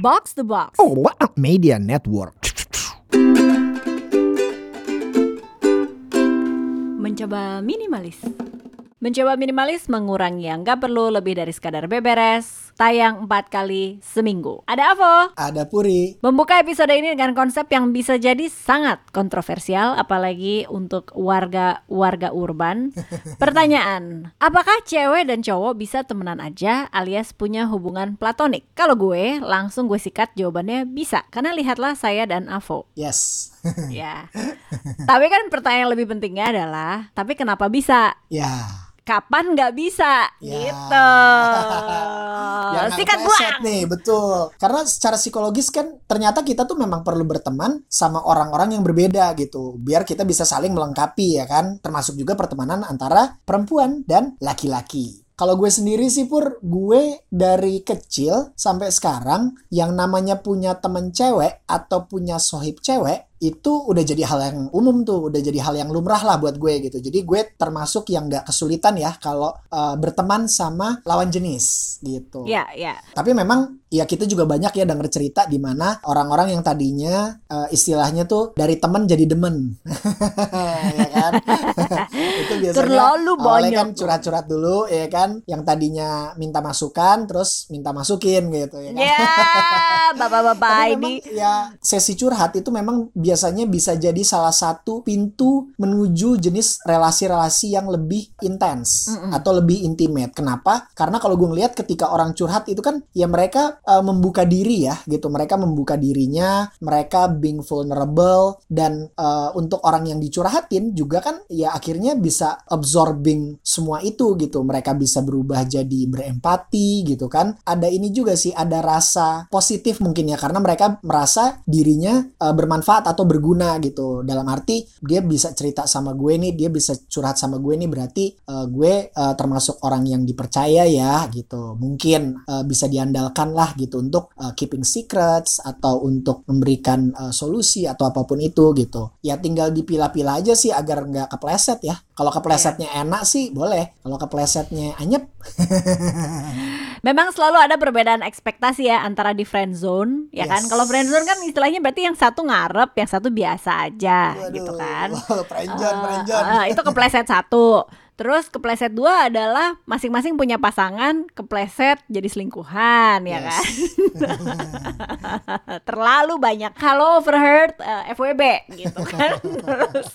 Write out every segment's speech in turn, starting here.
Box the Box. Oh, what a media network. Mencoba minimalis. Mencoba minimalis mengurangi yang gak perlu lebih dari sekadar beberes, tayang empat kali seminggu. Ada Avo. Ada Puri. Membuka episode ini dengan konsep yang bisa jadi sangat kontroversial, apalagi untuk warga-warga urban. Pertanyaan, apakah cewek dan cowok bisa temenan aja alias punya hubungan platonik? Kalau gue, langsung gue sikat jawabannya bisa, karena lihatlah saya dan Avo. Yes. ya. Tapi kan pertanyaan yang lebih pentingnya adalah, tapi kenapa bisa? Ya. Kapan nggak bisa? Ya. Gitu. Ya, nggak Sikat buang. nih, betul. Karena secara psikologis kan ternyata kita tuh memang perlu berteman sama orang-orang yang berbeda gitu. Biar kita bisa saling melengkapi ya kan. Termasuk juga pertemanan antara perempuan dan laki-laki. Kalau gue sendiri sih Pur, gue dari kecil sampai sekarang yang namanya punya temen cewek atau punya sohib cewek itu udah jadi hal yang umum tuh, udah jadi hal yang lumrah lah buat gue gitu. Jadi gue termasuk yang gak kesulitan ya kalau uh, berteman sama lawan jenis gitu. Ya, ya. Tapi memang ya kita juga banyak ya denger cerita di mana orang-orang yang tadinya uh, istilahnya tuh dari temen jadi demen. ya kan? itu biasanya Terlalu awalnya banyak. kan curhat-curhat dulu ya kan yang tadinya minta masukan terus minta masukin gitu ya kan. Ya, bapak-bapak ini. ya sesi curhat itu memang biasanya bisa jadi salah satu pintu menuju jenis relasi-relasi yang lebih intens Mm-mm. atau lebih intimate. Kenapa? Karena kalau gue ngeliat ketika orang curhat itu kan ya mereka uh, membuka diri ya gitu. Mereka membuka dirinya, mereka being vulnerable dan uh, untuk orang yang dicurhatin juga kan ya akhirnya bisa absorbing semua itu gitu. Mereka bisa berubah jadi berempati gitu kan. Ada ini juga sih ada rasa positif mungkin ya karena mereka merasa dirinya uh, bermanfaat atau berguna gitu. Dalam arti dia bisa cerita sama gue nih, dia bisa curhat sama gue nih berarti uh, gue uh, termasuk orang yang dipercaya ya gitu. Mungkin uh, bisa diandalkan lah gitu untuk uh, keeping secrets atau untuk memberikan uh, solusi atau apa pun itu gitu. Ya tinggal dipilah-pilah aja sih agar nggak kepleset ya. Kalau keplesetnya enak sih boleh. Kalau keplesetnya anyep Memang selalu ada perbedaan ekspektasi ya antara di friend zone, ya kan? Yes. Kalau friend zone kan istilahnya berarti yang satu ngarep, yang satu biasa aja, gitu kan? Prenjon, Eh, prenjon. eh, itu kepleset satu. Terus kepleset dua adalah masing-masing punya pasangan kepleset jadi selingkuhan ya Yes. kan. Terlalu banyak. Kalau overheard eh, FWB gitu kan. Terus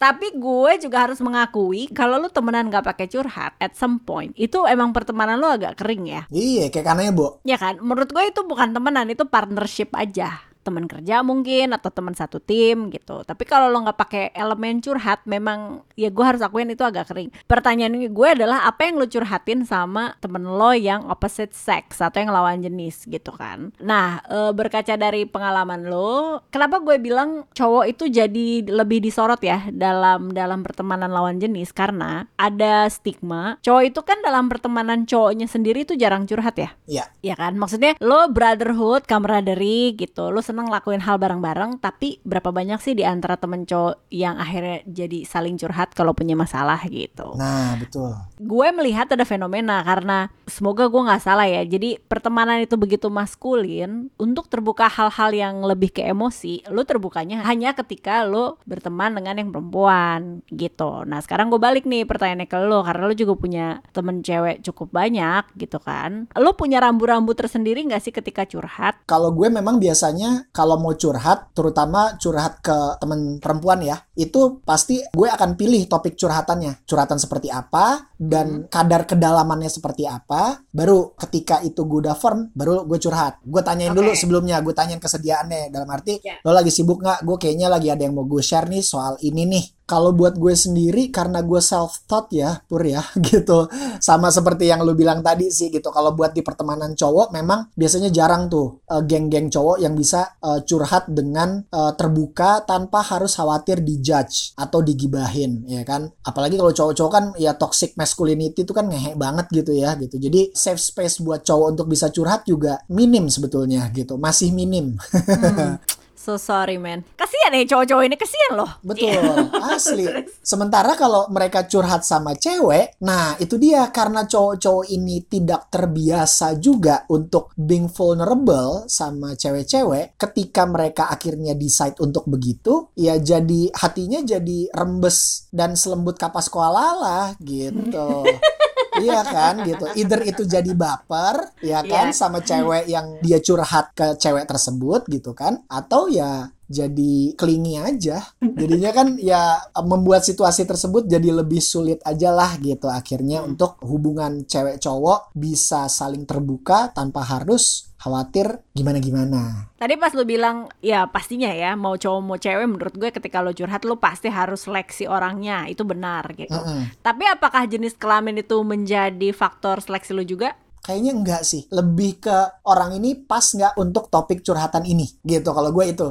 Tapi gue juga harus mengakui kalau lu temenan gak pakai curhat at some point itu emang pertemanan lu agak kering ya. Iya, kayak kanannya, Bu. Ya kan? Menurut gue itu bukan temenan, itu partnership aja. Teman kerja mungkin atau teman satu tim gitu. Tapi kalau lo nggak pakai elemen curhat, memang ya gue harus akuin itu agak kering. Pertanyaan gue adalah apa yang lo curhatin sama temen lo yang opposite sex atau yang lawan jenis gitu kan? Nah e, berkaca dari pengalaman lo, kenapa gue bilang cowok itu jadi lebih disorot ya dalam dalam pertemanan lawan jenis karena ada stigma cowok itu kan dalam pertemanan cowoknya sendiri itu jarang curhat ya Iya. ya kan maksudnya lo brotherhood camaraderie gitu lo seneng lakuin hal bareng-bareng tapi berapa banyak sih di antara temen cowok yang akhirnya jadi saling curhat kalau punya masalah gitu? Nah, betul. gue melihat ada fenomena karena semoga gue nggak salah ya. Jadi pertemanan itu begitu maskulin untuk terbuka hal-hal yang lebih ke emosi lo terbukanya hanya ketika lo berteman dengan yang perempuan gitu. Nah sekarang gue balik nih pertanyaannya ke lo karena lo juga punya temen cewek cukup banyak gitu kan. Lo punya rambu-rambu tersendiri nggak sih ketika curhat? Kalau gue memang biasanya kalau mau curhat, terutama curhat ke temen perempuan ya, itu pasti gue akan pilih topik curhatannya. Curhatan seperti apa dan kadar kedalamannya seperti apa. Baru ketika itu gue udah firm, baru gue curhat. Gue tanyain dulu Oke. sebelumnya, gue tanyain kesediaannya. Dalam arti, Ya. lo lagi sibuk nggak? Gue kayaknya lagi ada yang mau gue share nih soal ini nih. Kalau buat gue sendiri karena gue self taught ya, pur ya, gitu. Sama seperti yang lu bilang tadi sih gitu. Kalau buat di pertemanan cowok memang biasanya jarang tuh eh, geng-geng cowok yang bisa eh, curhat dengan eh, terbuka tanpa harus khawatir dijudge atau digibahin, ya kan? Apalagi kalau cowok-cowok kan ya toxic masculinity itu kan ngehe banget gitu ya, gitu. Jadi safe space buat cowok untuk bisa curhat juga minim sebetulnya gitu, masih minim. Hmm. So sorry man. Kasihan ya cowok-cowok ini kasihan loh. Betul, asli. Sementara kalau mereka curhat sama cewek, nah itu dia karena cowok-cowok ini tidak terbiasa juga untuk being vulnerable sama cewek-cewek, ketika mereka akhirnya decide untuk begitu, ya jadi hatinya jadi rembes dan selembut kapas koala lah gitu. iya kan gitu. Either itu jadi baper ya kan Iya. sama cewek yang dia curhat ke cewek tersebut gitu kan atau ya jadi clingy aja. Jadinya kan ya membuat situasi tersebut jadi lebih sulit aja lah gitu akhirnya untuk hubungan cewek cowok bisa saling terbuka tanpa harus khawatir gimana-gimana. Tadi pas lu bilang ya pastinya ya mau cowok mau cewek menurut gue ketika lo curhat lu pasti harus seleksi orangnya itu benar gitu. Mm-mm. Tapi apakah jenis kelamin itu menjadi faktor seleksi lu juga? Kayaknya enggak sih. Lebih ke orang ini pas nggak untuk topik curhatan ini gitu. Kalau gue itu.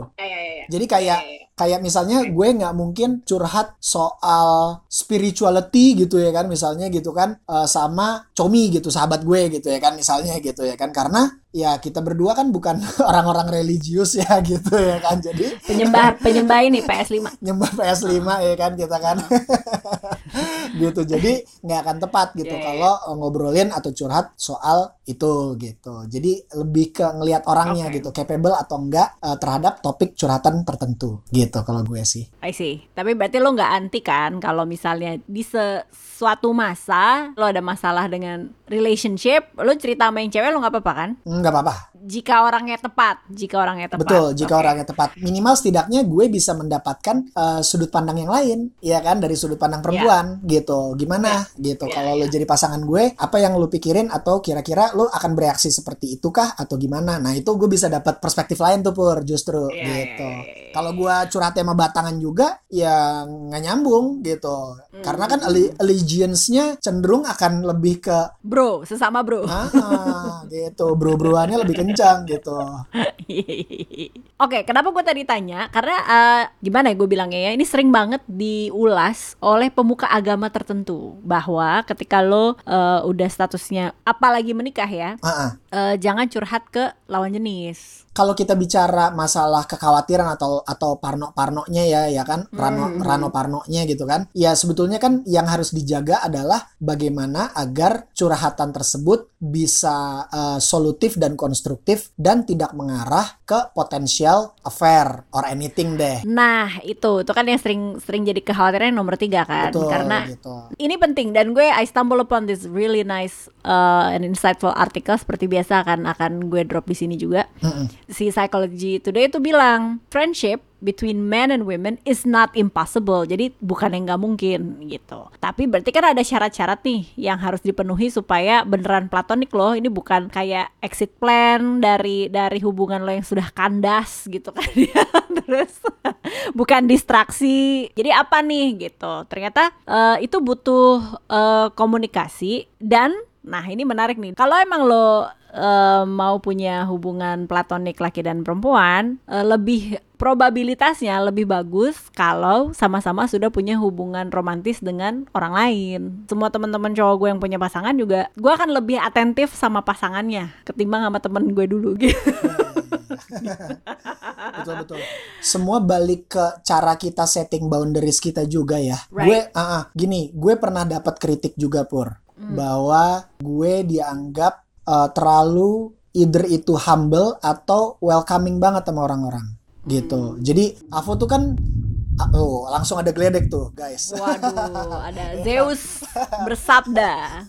Jadi kayak kayak misalnya gue nggak mungkin curhat soal spirituality gitu ya kan. Misalnya gitu kan eh, sama Comi gitu sahabat gue gitu ya kan misalnya gitu ya kan. Karena ya kita berdua kan bukan orang-orang religius ya gitu ya kan. Jadi Penyembah penyembah ini PS5. nyembah PS5 ya kan kita kan gitu jadi nggak akan tepat gitu Iya, iya, kalau eh, ngobrolin atau curhat soal itu gitu jadi lebih ke ngelihat orangnya Oke. gitu capable atau enggak eh, terhadap topik curhatan tertentu gitu kalau gue sih I see. Tapi berarti lo nggak anti kan kalau misalnya di se- suatu masa lo ada masalah dengan relationship, lo cerita sama yang cewek lo nggak apa-apa kan? nggak apa-apa Jika orangnya tepat, jika orangnya tepat. betul jika Oke. orangnya tepat. Minimal setidaknya gue bisa mendapatkan eh, sudut pandang yang lain ya kan? Dari sudut pandang perempuan gitu. Gimana? Gitu. Ya, kalau lo jadi pasangan gue apa yang lo pikirin atau kira-kira lo akan bereaksi seperti itu kah atau gimana? Nah itu gue bisa dapat perspektif lain tuh pur justru Iya, gitu. iya, iya, iya. kalau gue curhat sama batangan juga ya nggak nyambung gitu. Hmm. karena kan alle- allegiance-nya cenderung akan lebih ke Bro, sesama bro. ah gitu. Bro-broannya lebih kencang gitu Oke, kenapa gue tadi tanya? Karena eh, gimana ya gue bilangnya ya, ini sering banget diulas oleh pemuka agama tertentu bahwa ketika lo eh, udah statusnya apalagi menikah ya, Ah, ah. Eh, jangan curhat ke lawan jenis. kalau kita bicara masalah kekhawatiran atau atau parno-parnonya ya ya kan rano Hmm. rano parnonya gitu kan ya sebetulnya kan yang harus dijaga adalah bagaimana agar curhatan tersebut bisa eh, solutif dan konstruktif dan tidak mengarah ke potensial affair or anything deh. Nah itu, itu kan yang sering sering jadi kekhawatiran nomor tiga kan, betul karena gitu. ini penting. Dan gue I stumble upon this really nice uh, and insightful article. Seperti biasa akan akan gue drop di sini juga. Mm-mm. Si Psychology Today itu bilang friendship between men and women is not impossible. Jadi bukan yang nggak mungkin gitu. Tapi berarti kan ada syarat-syarat nih yang harus dipenuhi supaya beneran platonik loh. Ini bukan kayak exit plan dari dari hubungan lo yang sudah kandas gitu kan ya. Terus bukan distraksi. Jadi apa nih gitu. Ternyata eh, itu butuh eh, komunikasi dan nah ini menarik nih. Kalau emang lo eh, mau punya hubungan platonik laki dan perempuan, eh, lebih probabilitasnya lebih bagus kalau sama-sama sudah punya hubungan romantis dengan orang lain. Semua teman-teman cowok gue yang punya pasangan juga, gue akan lebih atentif sama pasangannya ketimbang sama temen gue dulu gitu. betul betul semua balik ke cara kita setting boundaries kita juga ya Right. gue ah ah, gini gue pernah dapat kritik juga pur bahwa gue dianggap eh, terlalu either itu humble atau welcoming banget sama orang-orang. Gitu. Jadi Avo tuh kan oh langsung ada geledek tuh guys. Waduh, ada Zeus bersabda.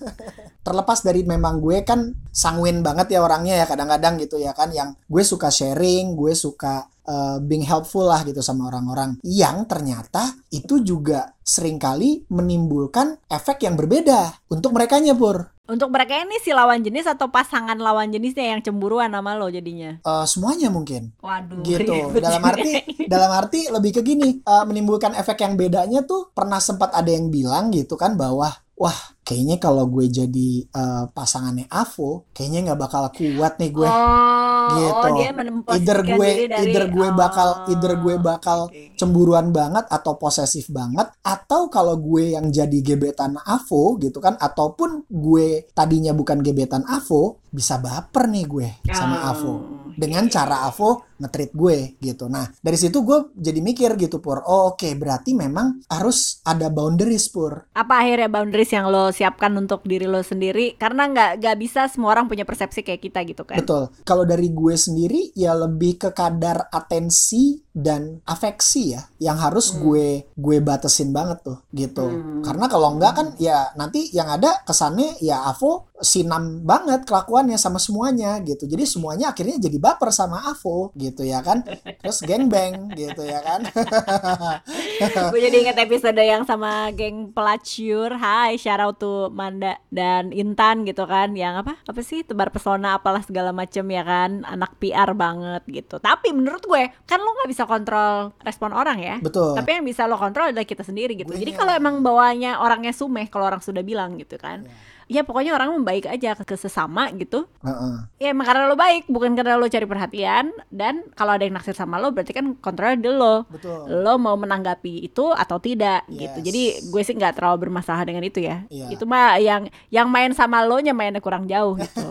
terlepas dari memang gue kan sanguin banget ya orangnya ya kadang-kadang gitu ya kan yang gue suka sharing gue suka uh, being helpful lah gitu sama orang-orang. Yang ternyata itu juga sering kali menimbulkan efek yang berbeda untuk mereka pur Untuk mereka ini si lawan jenis atau pasangan lawan jenisnya yang cemburuan sama lo jadinya? Uh, semuanya mungkin Waduh. gitu dalam arti dalam arti lebih ke gini uh, menimbulkan efek yang bedanya tuh pernah sempat ada yang bilang gitu kan bahwa wah kayaknya kalau gue jadi uh, pasangannya Avo kayaknya nggak bakal kuat nih gue Oh, gitu. oh dia either gue dari- either gue bakal Oh, either gue bakal oke. cemburuan banget atau posesif banget atau kalau gue yang jadi gebetan Avo gitu kan ataupun gue tadinya bukan gebetan Avo bisa baper nih gue sama Oh, Avo dengan cara Avo ngetreat gue gitu. Nah dari situ gue jadi mikir gitu pur. Oh oke okay, berarti memang harus ada boundaries pur. Apa akhirnya boundaries yang lo siapkan untuk diri lo sendiri? Karena nggak nggak bisa semua orang punya persepsi kayak kita gitu kan? Betul. Kalau dari gue sendiri ya lebih ke kadar atensi dan afeksi ya yang harus hmm. gue gue batasin banget tuh gitu. Hmm. Karena kalau enggak kan ya nanti yang ada kesannya ya Avo sinam banget kelakuannya sama semuanya gitu jadi semuanya akhirnya jadi baper sama Avo gitu ya kan? Terus geng bang gitu ya kan? Gue jadi inget episode yang sama geng pelacur. Hai shout out to Manda dan Intan gitu kan yang apa? Apa sih? Tebar pesona apalah segala macem ya kan? Anak PR banget gitu. Tapi menurut gue kan lo nggak bisa kontrol respon orang ya. Betul. Tapi yang bisa lo kontrol adalah kita sendiri gitu. Gue jadi kalau emang bawanya orangnya sumeh kalau orang sudah bilang gitu kan. Yeah ya pokoknya orang membaik aja ke sesama gitu uh-uh. ya emang karena lo baik bukan karena lo cari perhatian dan kalau ada yang naksir sama lo berarti kan kontrol di lo Betul. lo mau menanggapi itu atau tidak yes. gitu jadi gue sih nggak terlalu bermasalah dengan itu ya yeah. itu mah yang yang main sama lo nya mainnya kurang jauh gitu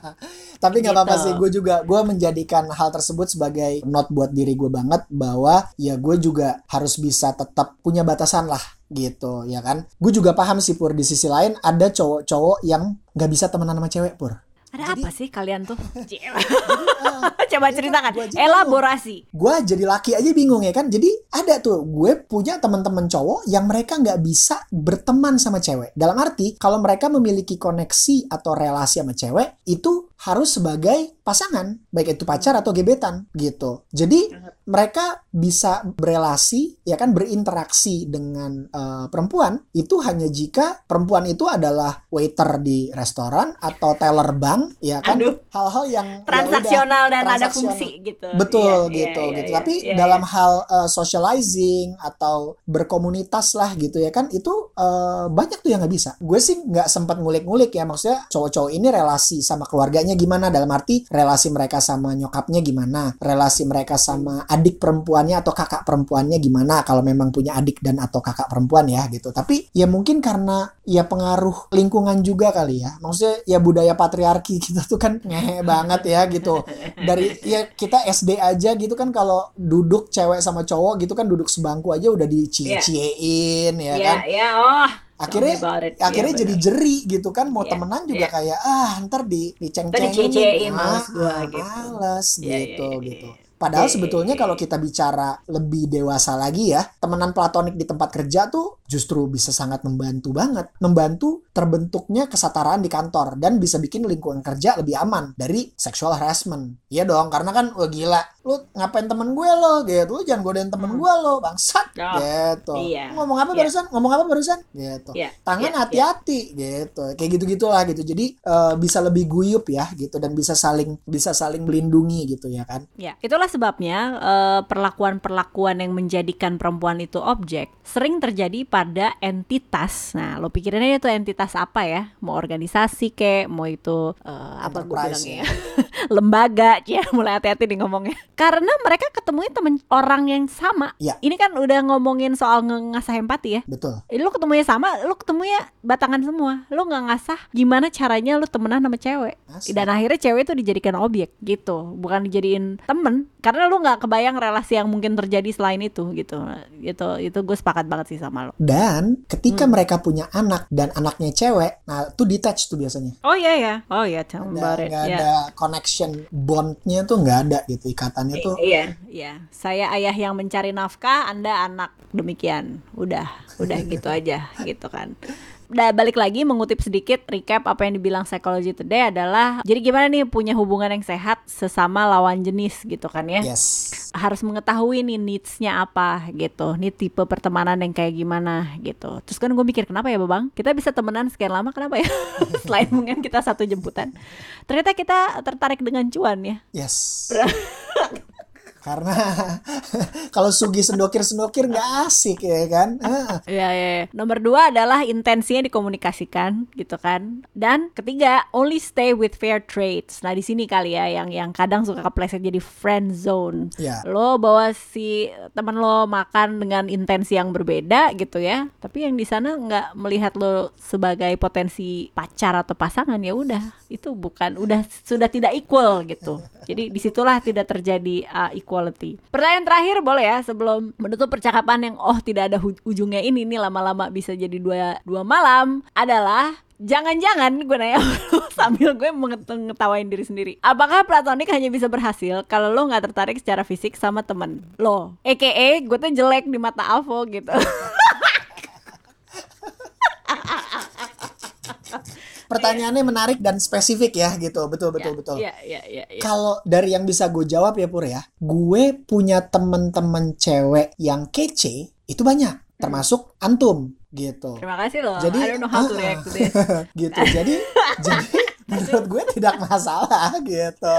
tapi nggak gitu. apa-apa sih gue juga gue menjadikan hal tersebut sebagai not buat diri gue banget bahwa ya gue juga harus bisa tetap punya batasan lah gitu ya kan gue juga paham sih pur di sisi lain ada cowok-cowok yang nggak bisa temenan sama cewek pur ada jadi, apa sih kalian tuh? uh, Coba ceritakan. Elaborasi. Gue jadi laki aja bingung ya kan. Jadi ada tuh gue punya teman-teman cowok yang mereka nggak bisa berteman sama cewek. Dalam arti kalau mereka memiliki koneksi atau relasi sama cewek itu harus sebagai pasangan, baik itu pacar atau gebetan gitu. Jadi mereka bisa berelasi, ya kan berinteraksi dengan uh, perempuan itu hanya jika perempuan itu adalah waiter di restoran atau teller bank, ya kan hal-hal yang ya transaksional ya dan transaksional. ada fungsi gitu. Betul yeah, gitu yeah, gitu. Tapi dalam hal uh, socializing atau berkomunitas lah gitu ya kan itu uh, banyak tuh yang nggak bisa. Gue sih nggak sempat ngulik-ngulik ya maksudnya cowok-cowok ini relasi sama keluarganya keluarganya gimana dalam arti relasi mereka sama nyokapnya gimana relasi mereka sama adik perempuannya atau kakak perempuannya gimana kalau memang punya adik dan atau kakak perempuan ya gitu. Tapi ya mungkin karena ya pengaruh lingkungan juga kali ya. Maksudnya ya budaya patriarki kita tuh kan ngehe banget ya gitu. Dari ya kita SD aja gitu kan kalau duduk cewek sama cowok gitu kan duduk sebangku aja udah dicie-ciein ya yeah, kan. yeah, oh akhirnya akhirnya yeah, jadi jeri gitu kan mau yeah, temenan juga yeah. kayak ah ntar di diceng-cengin ah, ah, gitu. males yeah, gitu yeah, yeah, gitu Padahal sebetulnya kalau kita bicara lebih dewasa lagi ya, temenan platonik di tempat kerja tuh justru bisa sangat membantu banget. Membantu terbentuknya kesetaraan di kantor dan bisa bikin lingkungan kerja lebih aman dari sexual harassment. Iya dong, karena kan wah gila, lu ngapain temen gue lo gitu, lu jangan godain temen hmm. gue lo, bangsat oh, gitu. Iya. Ngomong apa yeah. barusan? Ngomong apa barusan? Gitu. Yeah. Tangan iya, hati-hati yeah. gitu. Kayak gitu-gitulah gitu. Jadi uh, bisa lebih guyup ya gitu dan bisa saling bisa saling melindungi gitu ya kan. Ya, itulah sebabnya uh, perlakuan-perlakuan yang menjadikan perempuan itu objek sering terjadi pada entitas. Nah, lo pikirinnya itu entitas apa ya? Mau organisasi kek, mau itu uh, apa gue bilangnya ya? lembaga, ya mulai hati-hati nih ngomongnya. Karena mereka ketemunya temen orang yang sama. Ya. Ini kan udah ngomongin soal ngasah empati ya. Betul. Ini lo ketemunya sama, lo ketemunya batangan semua. Lo nggak ngasah gimana caranya lo temenan sama cewek. Asli. Dan akhirnya cewek itu dijadikan objek gitu, bukan dijadiin temen. Karena lo nggak kebayang relasi yang mungkin terjadi selain itu gitu gitu itu gue sepakat banget sih sama lo dan ketika hmm. mereka punya anak dan anaknya cewek nah itu detach tuh biasanya. Oh iya ya oh iya tell nggak yeah. ada connection bondnya tuh nggak ada gitu ikatannya tuh. iya. Iya. Saya ayah yang mencari nafkah anda anak. Demikian. Udah. Udah gitu aja gitu kan da, balik lagi mengutip sedikit recap apa yang dibilang Psychology Today adalah jadi gimana nih punya hubungan yang sehat sesama lawan jenis gitu kan ya. Yes. Harus mengetahui nih needs-nya apa gitu. Nih tipe pertemanan yang kayak gimana gitu. Terus kan gue mikir kenapa ya Babang? Kita bisa temenan sekian lama kenapa ya? Selain mungkin kita satu jemputan. Ternyata kita tertarik dengan cuan ya. Yes. Karena kalau Sugi sendokir-sendokir nggak asik ya kan. Iya, iya. Nomor dua adalah intensinya dikomunikasikan gitu kan. Dan ketiga, only stay with fair trades. Nah di sini kali ya yang yang kadang suka kepleset jadi friend zone. Ya. Lo bawa si teman lo makan dengan intensi yang berbeda gitu ya. Tapi yang di sana nggak melihat lo sebagai potensi pacar atau pasangan ya udah itu bukan udah sudah tidak equal gitu. Jadi di situlah tidak terjadi uh, equality. Pertanyaan terakhir boleh ya sebelum menutup percakapan yang oh tidak ada ujungnya ini nih lama-lama bisa jadi dua dua malam adalah Jangan-jangan gue nanya sambil gue menget- ngetawain diri sendiri. Apakah platonik hanya bisa berhasil kalau lo nggak tertarik secara fisik sama temen lo? EKE gue tuh jelek di mata Avo gitu. Pertanyaannya menarik dan spesifik ya gitu. Betul betul Ya, betul. Iya, iya, iya. iya. Kalau dari yang bisa gue jawab ya Pur ya, gue punya temen-temen cewek yang kece itu banyak, termasuk antum gitu. Terima kasih loh. Jadi, I don't know how to react to this. gitu. Jadi jadi menurut gue tidak masalah gitu.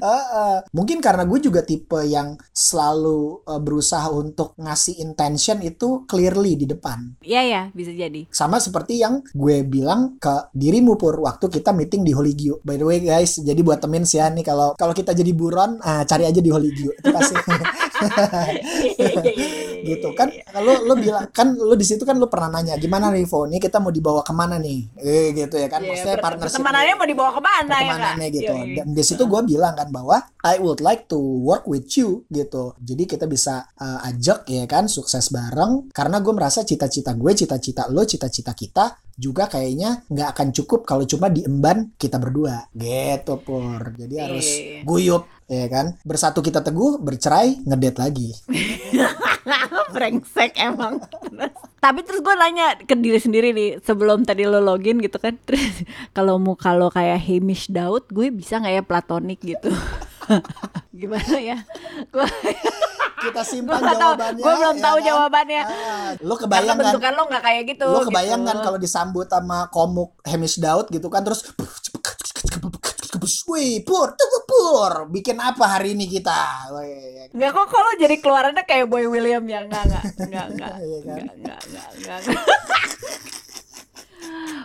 Heeh. Mungkin karena gue juga tipe yang selalu eh, berusaha untuk ngasih intention itu clearly di depan. Iya ya, bisa jadi. Sama seperti yang gue bilang ke dirimu pur waktu kita meeting di Holigio. By the way guys, jadi buat temen sih ya nih kalau kalau kita jadi buron, ah, cari aja di Holigio. Itu pasti gitu kan. Kalau lo bilang kan lo di situ kan lo pernah nanya gimana Rivo, nih kita mau dibawa ke mana nih? Eh gitu ya kan. Iya, Maksudnya partnership. Mau dibawa ke mana ya pertemanannya Kak? gitu. Iya, iya. Dan di situ gue bilang kan bahwa I would like to work with you gitu. Jadi kita bisa uh, ajak ya kan sukses bareng karena gue merasa cita-cita gue, cita-cita lo, cita-cita kita juga kayaknya nggak akan cukup kalau cuma diemban kita berdua gitu pur. Jadi harus Iya. guyup ya kan. Bersatu kita teguh, bercerai ngedet lagi. brengsek emang tapi terus gue nanya ke diri sendiri nih sebelum tadi lo login gitu kan terus kalau muka lo kayak Hamish Daud gue bisa nggak ya platonik gitu gimana ya gue Kita simpan Gua jawabannya. gua belum ya tahu kan? jawabannya. Ah, lo kebayang kan? bentukan lo nggak kayak gitu Lo kebayang gitu. kan kalau disambut sama komuk Hamish Daud gitu kan terus Wih, pur, tunggu Bikin apa hari ini kita? Wih, Nggak kok kalau jadi keluarannya kayak Boy William ya nggak nggak nggak nggak Iya kan? nggak.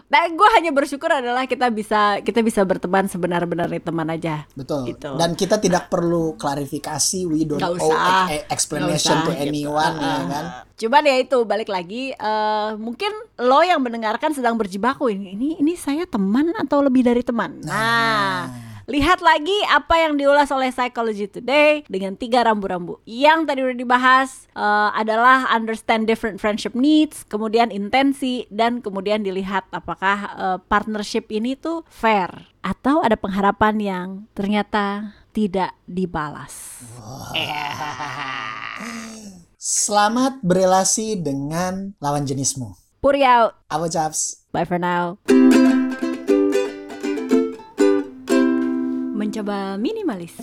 Nah, gue hanya bersyukur adalah kita bisa kita bisa berteman sebenar-benarnya teman aja. Betul. Gitu. Dan kita tidak perlu klarifikasi. We don't Nggak owe usah. e- e- explanation Nggak to usah, gitu. anyone ya Uh-uh. kan. Cuman ya itu balik lagi eh, mungkin lo yang mendengarkan sedang berjibaku ini ini ini saya teman atau lebih dari teman. Nah, lihat lagi apa yang diulas oleh Psychology Today dengan tiga rambu-rambu. Yang tadi udah dibahas eh, adalah understand different friendship needs, kemudian intensi dan kemudian dilihat apakah eh, partnership ini tuh fair atau ada pengharapan yang ternyata tidak dibalas. Selamat berelasi dengan lawan jenismu. Puri out. Apa Chaps? Bye for now. Mencoba minimalis.